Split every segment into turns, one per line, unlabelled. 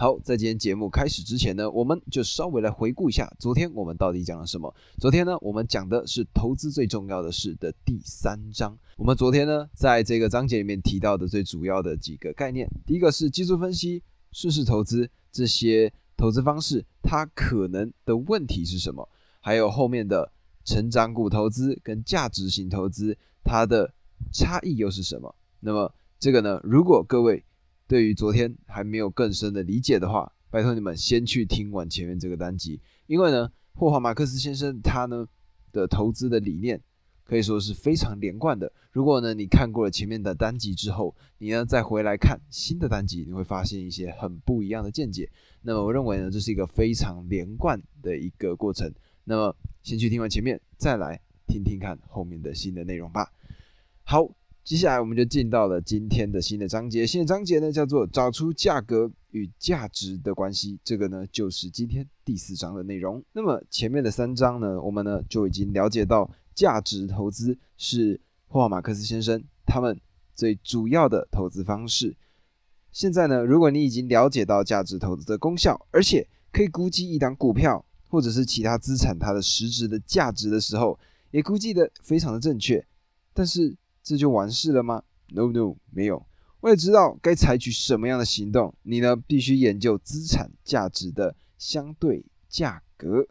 好，在今天节目开始之前呢，我们就稍微来回顾一下昨天我们到底讲了什么。昨天呢，我们讲的是投资最重要的事的第三章。我们昨天呢，在这个章节里面提到的最主要的几个概念，第一个是技术分析、顺势投资这些投资方式，它可能的问题是什么？还有后面的成长股投资跟价值型投资，它的差异又是什么？那么这个呢，如果各位。对于昨天还没有更深的理解的话，拜托你们先去听完前面这个单集，因为呢，霍华马克思先生他呢的投资的理念可以说是非常连贯的。如果呢你看过了前面的单集之后，你呢再回来看新的单集，你会发现一些很不一样的见解。那么我认为呢，这是一个非常连贯的一个过程。那么先去听完前面，再来听听看后面的新的内容吧。好。接下来我们就进到了今天的新的章节，新的章节呢叫做找出价格与价值的关系，这个呢就是今天第四章的内容。那么前面的三章呢，我们呢就已经了解到价值投资是霍华马克思先生他们最主要的投资方式。现在呢，如果你已经了解到价值投资的功效，而且可以估计一档股票或者是其他资产它的实质的价值的时候，也估计的非常的正确，但是。这就完事了吗？No No，没有。为了知道该采取什么样的行动，你呢必须研究资产价值的相对价格。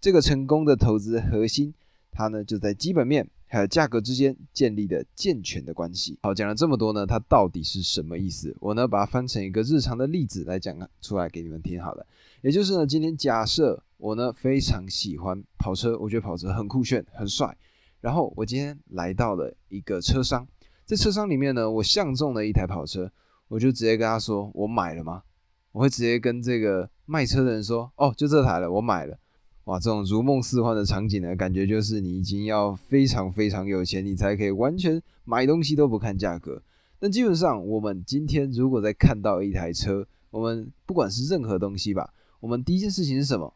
这个成功的投资核心，它呢就在基本面还有价格之间建立的健全的关系。好，讲了这么多呢，它到底是什么意思？我呢把它翻成一个日常的例子来讲出来给你们听好了。也就是呢，今天假设我呢非常喜欢跑车，我觉得跑车很酷炫、很帅。然后我今天来到了一个车商，在车商里面呢，我相中了一台跑车，我就直接跟他说：“我买了吗？”我会直接跟这个卖车的人说：“哦，就这台了，我买了。”哇，这种如梦似幻的场景呢，感觉就是你已经要非常非常有钱，你才可以完全买东西都不看价格。但基本上，我们今天如果在看到一台车，我们不管是任何东西吧，我们第一件事情是什么？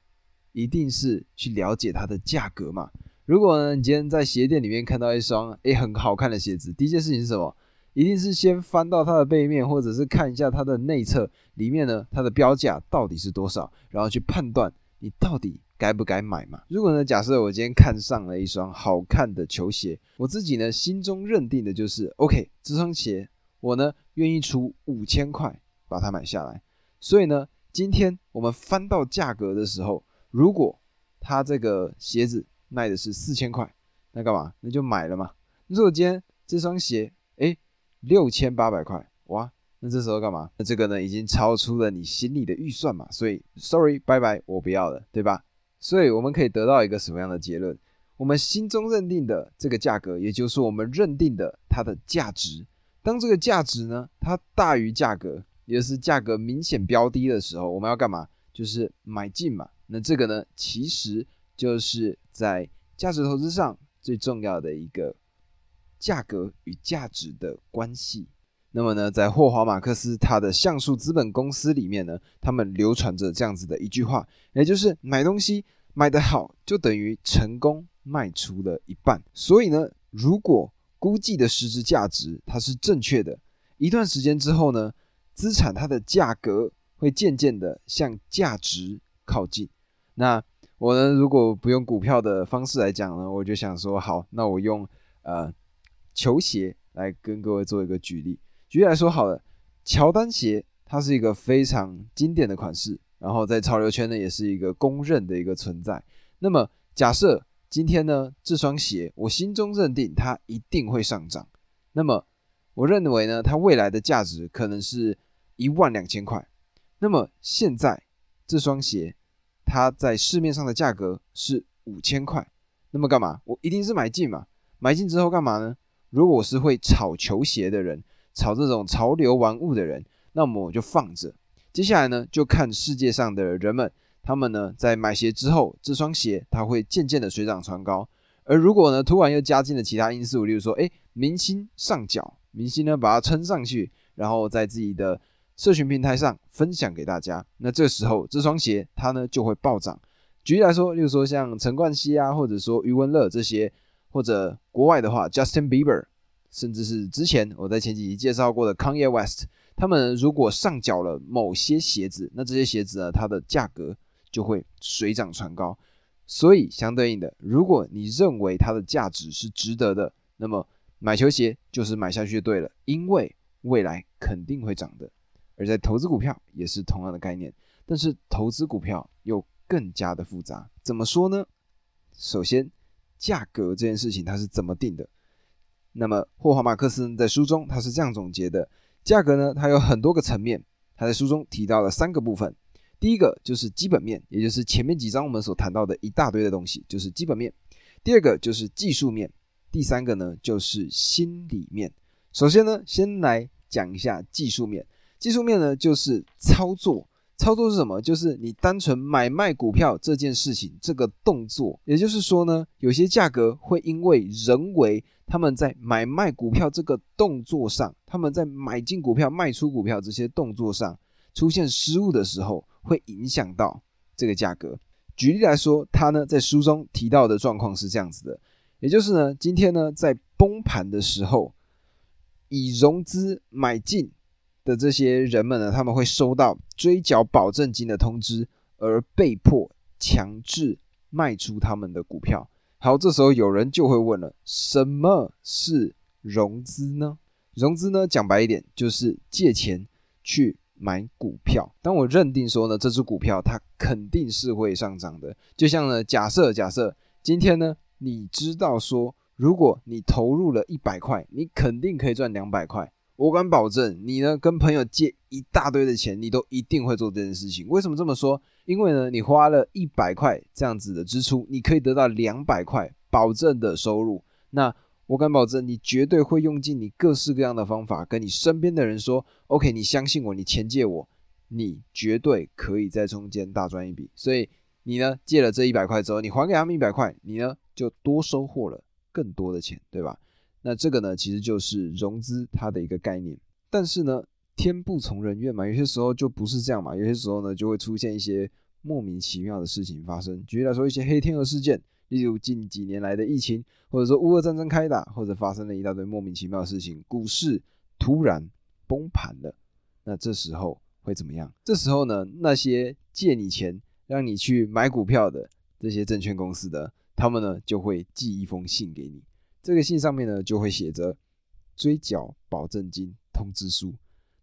一定是去了解它的价格嘛。如果呢，你今天在鞋店里面看到一双诶很好看的鞋子，第一件事情是什么？一定是先翻到它的背面，或者是看一下它的内侧，里面呢它的标价到底是多少，然后去判断你到底该不该买嘛。如果呢，假设我今天看上了一双好看的球鞋，我自己呢心中认定的就是 OK，这双鞋我呢愿意出五千块把它买下来。所以呢，今天我们翻到价格的时候，如果它这个鞋子，卖的是四千块，那干嘛？那就买了嘛。如果今天这双鞋，哎，六千八百块，哇，那这时候干嘛？那这个呢，已经超出了你心里的预算嘛。所以，sorry，拜拜，我不要了，对吧？所以我们可以得到一个什么样的结论？我们心中认定的这个价格，也就是我们认定的它的价值。当这个价值呢，它大于价格，也就是价格明显标低的时候，我们要干嘛？就是买进嘛。那这个呢，其实。就是在价值投资上最重要的一个价格与价值的关系。那么呢，在霍华马克思他的橡树资本公司里面呢，他们流传着这样子的一句话，也就是买东西买得好，就等于成功卖出了一半。所以呢，如果估计的实质价值它是正确的，一段时间之后呢，资产它的价格会渐渐的向价值靠近。那我呢，如果不用股票的方式来讲呢，我就想说，好，那我用呃球鞋来跟各位做一个举例。举例来说，好了，乔丹鞋它是一个非常经典的款式，然后在潮流圈呢也是一个公认的一个存在。那么假设今天呢这双鞋，我心中认定它一定会上涨，那么我认为呢它未来的价值可能是一万两千块。那么现在这双鞋。它在市面上的价格是五千块，那么干嘛？我一定是买进嘛。买进之后干嘛呢？如果我是会炒球鞋的人，炒这种潮流玩物的人，那么我就放着。接下来呢，就看世界上的人们，他们呢在买鞋之后，这双鞋它会渐渐的水涨船高。而如果呢突然又加进了其他因素，例如说，哎，明星上脚，明星呢把它撑上去，然后在自己的。社群平台上分享给大家，那这时候这双鞋它呢就会暴涨。举例来说，例如说像陈冠希啊，或者说余文乐这些，或者国外的话，Justin Bieber，甚至是之前我在前几集介绍过的 Kanye West，他们如果上缴了某些鞋子，那这些鞋子呢，它的价格就会水涨船高。所以相对应的，如果你认为它的价值是值得的，那么买球鞋就是买下去就对了，因为未来肯定会涨的。而在投资股票也是同样的概念，但是投资股票又更加的复杂。怎么说呢？首先，价格这件事情它是怎么定的？那么霍华马克思在书中他是这样总结的：价格呢，它有很多个层面。他在书中提到了三个部分。第一个就是基本面，也就是前面几章我们所谈到的一大堆的东西，就是基本面。第二个就是技术面，第三个呢就是心里面。首先呢，先来讲一下技术面。技术面呢就是操作，操作是什么？就是你单纯买卖股票这件事情，这个动作。也就是说呢，有些价格会因为人为他们在买卖股票这个动作上，他们在买进股票、卖出股票这些动作上出现失误的时候。会影响到这个价格。举例来说，他呢在书中提到的状况是这样子的，也就是呢，今天呢在崩盘的时候，以融资买进的这些人们呢，他们会收到追缴保证金的通知，而被迫强制卖出他们的股票。好，这时候有人就会问了，什么是融资呢？融资呢，讲白一点，就是借钱去。买股票，当我认定说呢，这只股票它肯定是会上涨的。就像呢，假设假设今天呢，你知道说，如果你投入了一百块，你肯定可以赚两百块。我敢保证，你呢跟朋友借一大堆的钱，你都一定会做这件事情。为什么这么说？因为呢，你花了一百块这样子的支出，你可以得到两百块保证的收入。那我敢保证，你绝对会用尽你各式各样的方法，跟你身边的人说：“OK，你相信我，你钱借我，你绝对可以在中间大赚一笔。”所以你呢，借了这一百块之后，你还给他们一百块，你呢就多收获了更多的钱，对吧？那这个呢，其实就是融资它的一个概念。但是呢，天不从人愿嘛，有些时候就不是这样嘛，有些时候呢，就会出现一些莫名其妙的事情发生。举例来说，一些黑天鹅事件。例如近几年来的疫情，或者说乌俄战争开打，或者发生了一大堆莫名其妙的事情，股市突然崩盘了，那这时候会怎么样？这时候呢，那些借你钱让你去买股票的这些证券公司的，他们呢就会寄一封信给你，这个信上面呢就会写着追缴保证金通知书。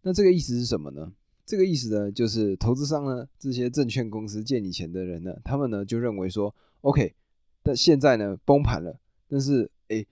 那这个意思是什么呢？这个意思呢就是投资商呢这些证券公司借你钱的人呢，他们呢就认为说，OK。但现在呢崩盘了，但是哎，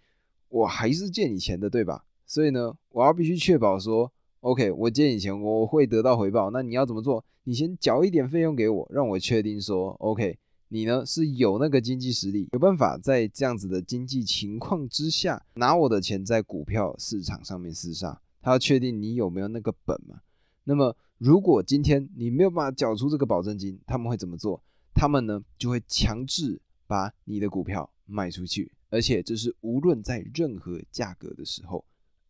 我还是借你钱的，对吧？所以呢，我要必须确保说，OK，我借你钱，我会得到回报。那你要怎么做？你先缴一点费用给我，让我确定说，OK，你呢是有那个经济实力，有办法在这样子的经济情况之下拿我的钱在股票市场上面厮杀。他要确定你有没有那个本嘛？那么如果今天你没有办法缴出这个保证金，他们会怎么做？他们呢就会强制。把你的股票卖出去，而且这是无论在任何价格的时候。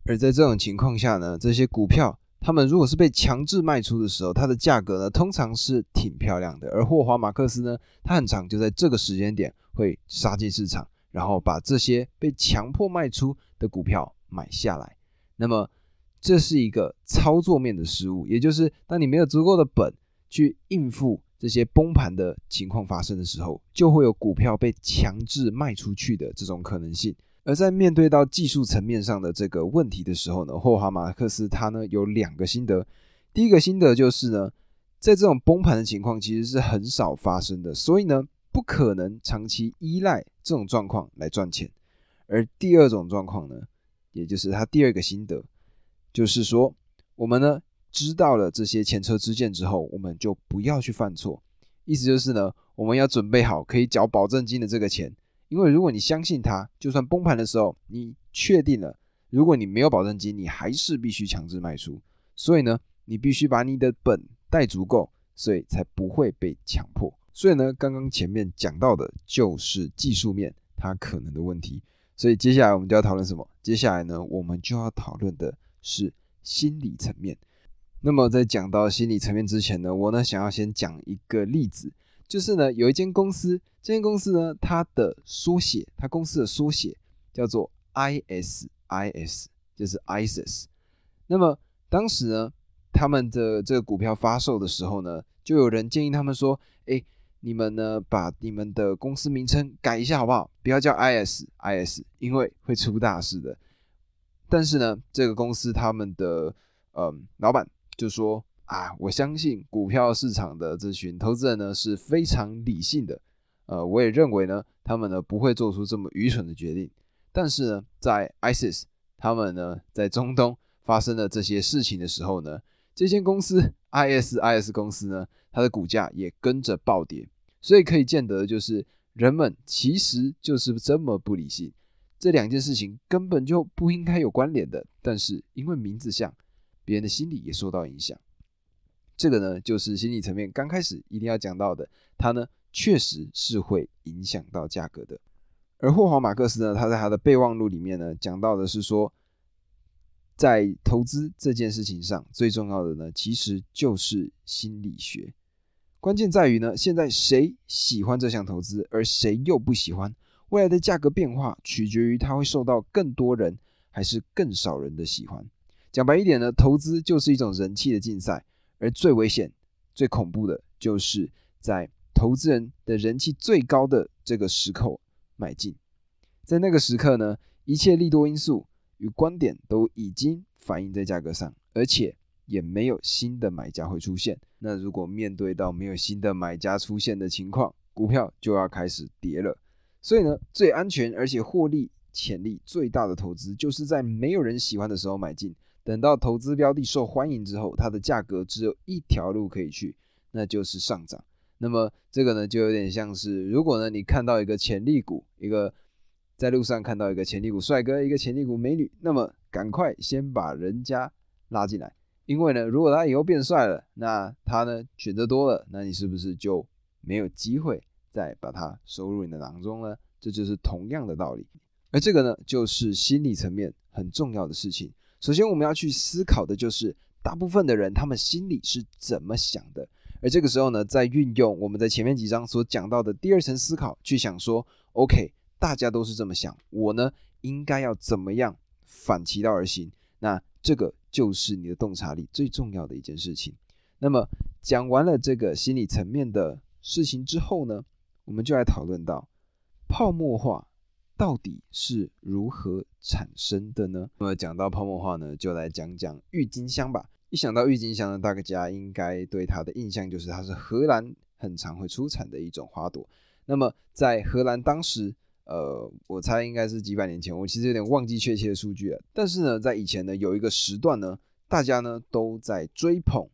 而在这种情况下呢，这些股票他们如果是被强制卖出的时候，它的价格呢通常是挺漂亮的。而霍华马克思呢，他很长就在这个时间点会杀进市场，然后把这些被强迫卖出的股票买下来。那么这是一个操作面的失误，也就是当你没有足够的本去应付。这些崩盘的情况发生的时候，就会有股票被强制卖出去的这种可能性。而在面对到技术层面上的这个问题的时候呢，霍华马克思他呢有两个心得。第一个心得就是呢，在这种崩盘的情况其实是很少发生的，所以呢不可能长期依赖这种状况来赚钱。而第二种状况呢，也就是他第二个心得，就是说我们呢。知道了这些前车之鉴之后，我们就不要去犯错。意思就是呢，我们要准备好可以缴保证金的这个钱，因为如果你相信它，就算崩盘的时候，你确定了，如果你没有保证金，你还是必须强制卖出。所以呢，你必须把你的本带足够，所以才不会被强迫。所以呢，刚刚前面讲到的就是技术面它可能的问题。所以接下来我们就要讨论什么？接下来呢，我们就要讨论的是心理层面。那么在讲到心理层面之前呢，我呢想要先讲一个例子，就是呢有一间公司，这间公司呢它的缩写，它公司的缩写叫做 ISIS，就是 ISIS。那么当时呢他们的这个股票发售的时候呢，就有人建议他们说：“哎，你们呢把你们的公司名称改一下好不好？不要叫 IS，IS，因为会出大事的。”但是呢，这个公司他们的嗯老板就说：“啊，我相信股票市场的这群投资人呢是非常理性的。呃，我也认为呢，他们呢不会做出这么愚蠢的决定。但是呢，在 ISIS 他们呢在中东发生了这些事情的时候呢，这间公司 ISIS 公司呢，它的股价也跟着暴跌。所以可以见得，就是人们其实就是这么不理性。这两件事情根本就不应该有关联的，但是因为名字像，别人的心理也受到影响。这个呢，就是心理层面刚开始一定要讲到的，它呢确实是会影响到价格的。而霍华马克思呢，他在他的备忘录里面呢，讲到的是说，在投资这件事情上，最重要的呢，其实就是心理学。关键在于呢，现在谁喜欢这项投资，而谁又不喜欢。未来的价格变化取决于它会受到更多人还是更少人的喜欢。讲白一点呢，投资就是一种人气的竞赛，而最危险、最恐怖的就是在投资人的人气最高的这个时刻。买进，在那个时刻呢，一切利多因素与观点都已经反映在价格上，而且也没有新的买家会出现。那如果面对到没有新的买家出现的情况，股票就要开始跌了。所以呢，最安全而且获利潜力最大的投资，就是在没有人喜欢的时候买进，等到投资标的受欢迎之后，它的价格只有一条路可以去，那就是上涨。那么这个呢，就有点像是，如果呢你看到一个潜力股，一个在路上看到一个潜力股帅哥，一个潜力股美女，那么赶快先把人家拉进来，因为呢，如果他以后变帅了，那他呢选择多了，那你是不是就没有机会再把它收入你的囊中呢？这就是同样的道理。而这个呢，就是心理层面很重要的事情。首先我们要去思考的就是，大部分的人他们心里是怎么想的。而这个时候呢，在运用我们在前面几章所讲到的第二层思考，去想说，OK，大家都是这么想，我呢应该要怎么样反其道而行？那这个就是你的洞察力最重要的一件事情。那么讲完了这个心理层面的事情之后呢，我们就来讨论到泡沫化到底是如何产生的呢？那么讲到泡沫化呢，就来讲讲郁金香吧。一想到郁金香呢，大家应该对它的印象就是它是荷兰很常会出产的一种花朵。那么在荷兰当时，呃，我猜应该是几百年前，我其实有点忘记确切的数据了。但是呢，在以前呢，有一个时段呢，大家呢都在追捧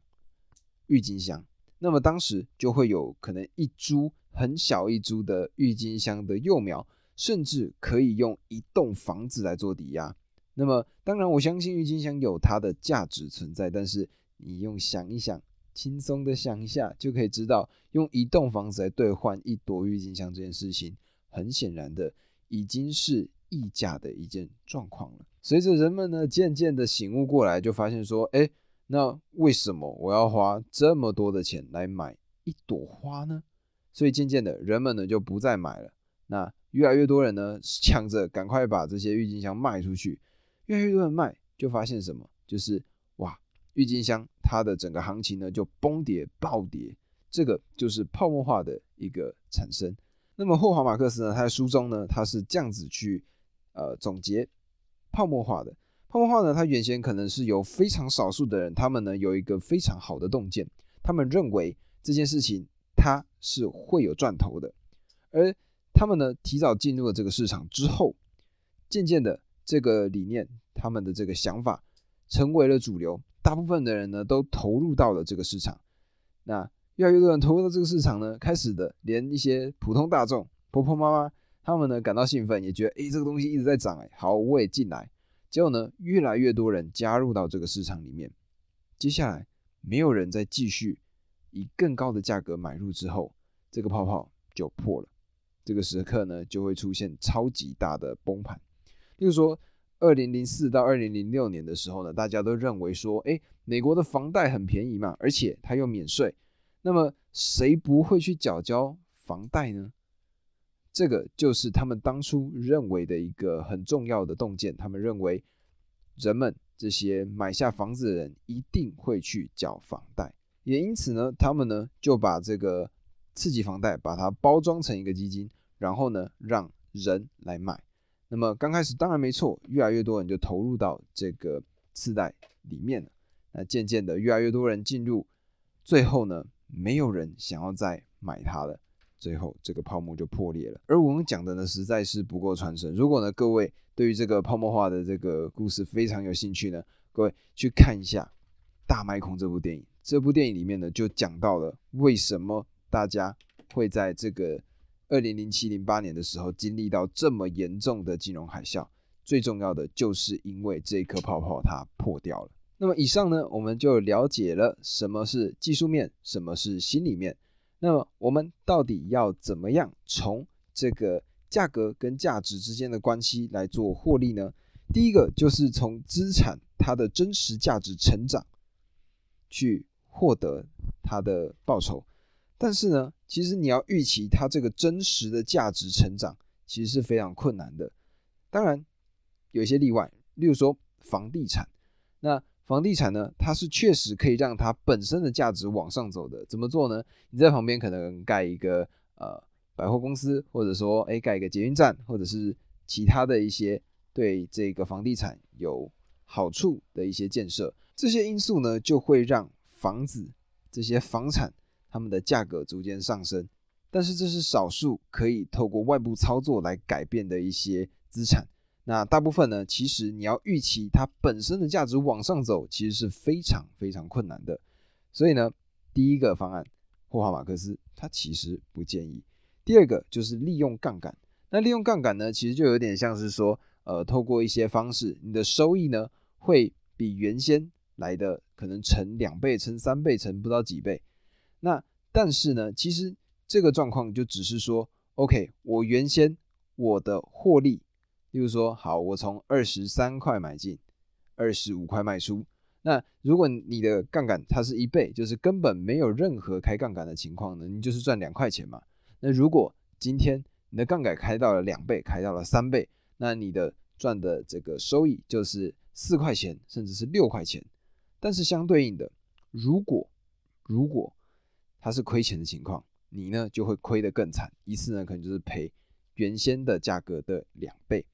郁金香。那么当时就会有可能一株很小一株的郁金香的幼苗，甚至可以用一栋房子来做抵押。那么，当然，我相信郁金香有它的价值存在，但是你用想一想，轻松的想一下，就可以知道，用一栋房子来兑换一朵郁金香这件事情，很显然的已经是溢价的一件状况了。随着人们呢渐渐的醒悟过来，就发现说，哎，那为什么我要花这么多的钱来买一朵花呢？所以渐渐的，人们呢就不再买了。那越来越多人呢抢着赶快把这些郁金香卖出去。越来越多人卖，就发现什么？就是哇，郁金香它的整个行情呢就崩跌暴跌，这个就是泡沫化的一个产生。那么霍华马克思呢，他在书中呢，他是这样子去呃总结泡沫化的。泡沫化呢，它原先可能是由非常少数的人，他们呢有一个非常好的洞见，他们认为这件事情它是会有赚头的，而他们呢提早进入了这个市场之后，渐渐的。这个理念，他们的这个想法成为了主流，大部分的人呢都投入到了这个市场。那越来越多人投入到这个市场呢，开始的连一些普通大众、婆婆妈妈，他们呢感到兴奋，也觉得诶这个东西一直在涨，哎，好，我也进来。结果呢，越来越多人加入到这个市场里面。接下来，没有人再继续以更高的价格买入之后，这个泡泡就破了。这个时刻呢，就会出现超级大的崩盘。例如说，二零零四到二零零六年的时候呢，大家都认为说，哎，美国的房贷很便宜嘛，而且它又免税，那么谁不会去缴交房贷呢？这个就是他们当初认为的一个很重要的洞见。他们认为，人们这些买下房子的人一定会去缴房贷，也因此呢，他们呢就把这个刺激房贷把它包装成一个基金，然后呢让人来买。那么刚开始当然没错，越来越多人就投入到这个次贷里面了。那渐渐的，越来越多人进入，最后呢，没有人想要再买它了，最后这个泡沫就破裂了。而我们讲的呢，实在是不够传神。如果呢，各位对于这个泡沫化的这个故事非常有兴趣呢，各位去看一下《大麦空》这部电影。这部电影里面呢，就讲到了为什么大家会在这个。二零零七零八年的时候，经历到这么严重的金融海啸，最重要的就是因为这颗泡泡它破掉了。那么以上呢，我们就了解了什么是技术面，什么是心里面。那么我们到底要怎么样从这个价格跟价值之间的关系来做获利呢？第一个就是从资产它的真实价值成长去获得它的报酬。但是呢，其实你要预期它这个真实的价值成长，其实是非常困难的。当然，有一些例外，例如说房地产。那房地产呢，它是确实可以让它本身的价值往上走的。怎么做呢？你在旁边可能盖一个呃百货公司，或者说哎盖一个捷运站，或者是其他的一些对这个房地产有好处的一些建设，这些因素呢，就会让房子这些房产。他们的价格逐渐上升，但是这是少数可以透过外部操作来改变的一些资产。那大部分呢，其实你要预期它本身的价值往上走，其实是非常非常困难的。所以呢，第一个方案，霍华马克思他其实不建议。第二个就是利用杠杆。那利用杠杆呢，其实就有点像是说，呃，透过一些方式，你的收益呢会比原先来的可能乘两倍、乘三倍、乘不知道几倍。那但是呢，其实这个状况就只是说，OK，我原先我的获利，例如说，好，我从二十三块买进，二十五块卖出。那如果你的杠杆它是一倍，就是根本没有任何开杠杆的情况呢，你就是赚两块钱嘛。那如果今天你的杠杆开到了两倍，开到了三倍，那你的赚的这个收益就是四块钱，甚至是六块钱。但是相对应的，如果如果它是亏钱的情况，你呢就会亏得更惨，一次呢可能就是赔原先的价格的两倍。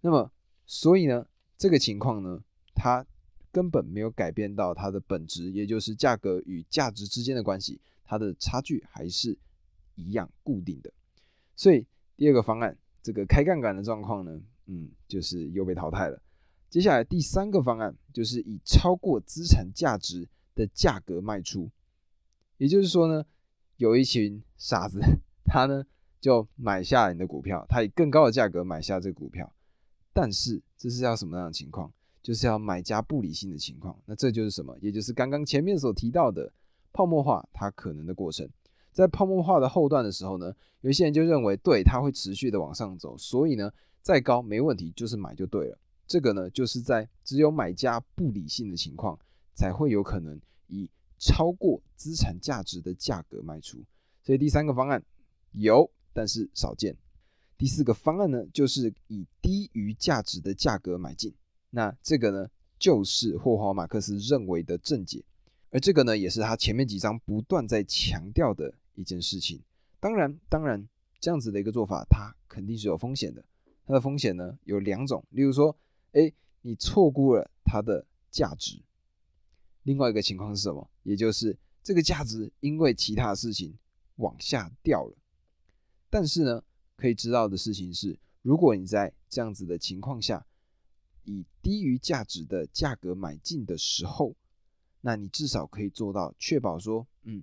那么，所以呢，这个情况呢，它根本没有改变到它的本质，也就是价格与价值之间的关系，它的差距还是一样固定的。所以第二个方案，这个开杠杆的状况呢，嗯，就是又被淘汰了。接下来第三个方案就是以超过资产价值的价格卖出。也就是说呢，有一群傻子，他呢就买下你的股票，他以更高的价格买下这股票，但是这是要什么样的情况？就是要买家不理性的情况。那这就是什么？也就是刚刚前面所提到的泡沫化它可能的过程。在泡沫化的后段的时候呢，有些人就认为，对，它会持续的往上走，所以呢，再高没问题，就是买就对了。这个呢，就是在只有买家不理性的情况，才会有可能以。超过资产价值的价格卖出，所以第三个方案有，但是少见。第四个方案呢，就是以低于价值的价格买进。那这个呢，就是霍华马克思认为的正解，而这个呢，也是他前面几章不断在强调的一件事情。当然，当然，这样子的一个做法，它肯定是有风险的。它的风险呢有两种，例如说，哎，你错估了它的价值。另外一个情况是什么？也就是这个价值因为其他事情往下掉了。但是呢，可以知道的事情是，如果你在这样子的情况下，以低于价值的价格买进的时候，那你至少可以做到确保说，嗯，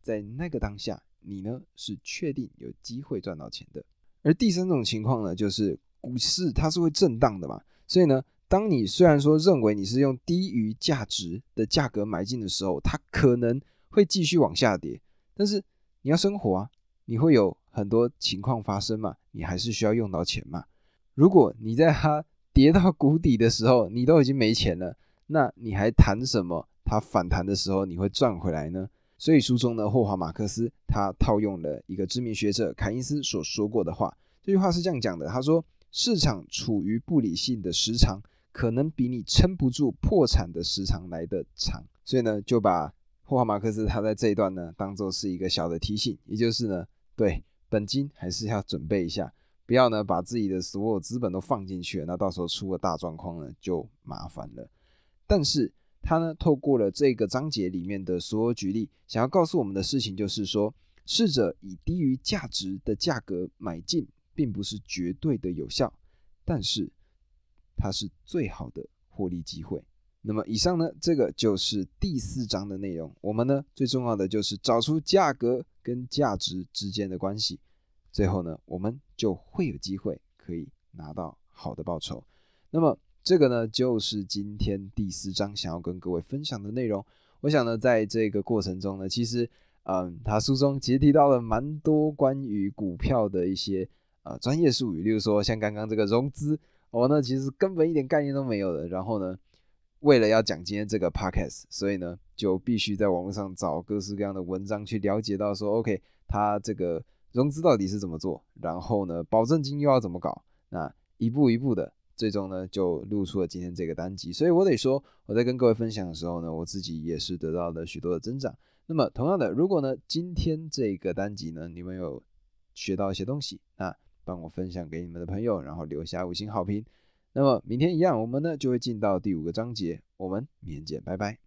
在那个当下，你呢是确定有机会赚到钱的。而第三种情况呢，就是股市它是会震荡的嘛，所以呢。当你虽然说认为你是用低于价值的价格买进的时候，它可能会继续往下跌，但是你要生活啊，你会有很多情况发生嘛，你还是需要用到钱嘛。如果你在它 跌到谷底的时候，你都已经没钱了，那你还谈什么？它反弹的时候你会赚回来呢？所以书中呢，霍华马克思他套用了一个知名学者凯因斯所说过的话，这句话是这样讲的：他说，市场处于不理性的时长。可能比你撑不住破产的时长来的长。所以呢，就把霍华马克思他在这一段呢，当做是一个小的提醒，也就是呢，对本金还是要准备一下，不要呢把自己的所有资本都放进去，那到时候出了大状况呢就麻烦了。但是他呢，透过了这个章节里面的所有举例，想要告诉我们的事情就是说，试着以低于价值的价格买进，并不是绝对的有效，但是它是最好的获利机会。那么以上呢，这个就是第四章的内容。我们呢，最重要的就是找出价格跟价值之间的关系，最后呢，我们就会有机会可以拿到好的报酬。那么这个呢，就是今天第四章想要跟各位分享的内容。我想呢，在这个过程中呢，其实，嗯，他书中其实提到了蛮多关于股票的一些呃专业术语，例如说像刚刚这个融资，我呢其实根本一点概念都没有的。然后呢。为了要讲今天这个 podcast，所以呢，就必须在网络上找各式各样的文章去了解到说，OK，它这个融资到底是怎么做，然后呢，保证金又要怎么搞，那一步一步的，最终呢，就录出了今天这个单集。所以我得说，我在跟各位分享的时候呢，我自己也是得到了许多的增长。那么同样的，如果呢，今天这个单集呢，你们有学到一些东西，那帮我分享给你们的朋友，然后留下五星好评。那么明天一样，我们呢就会进到第五个章节。我们明天见，拜拜。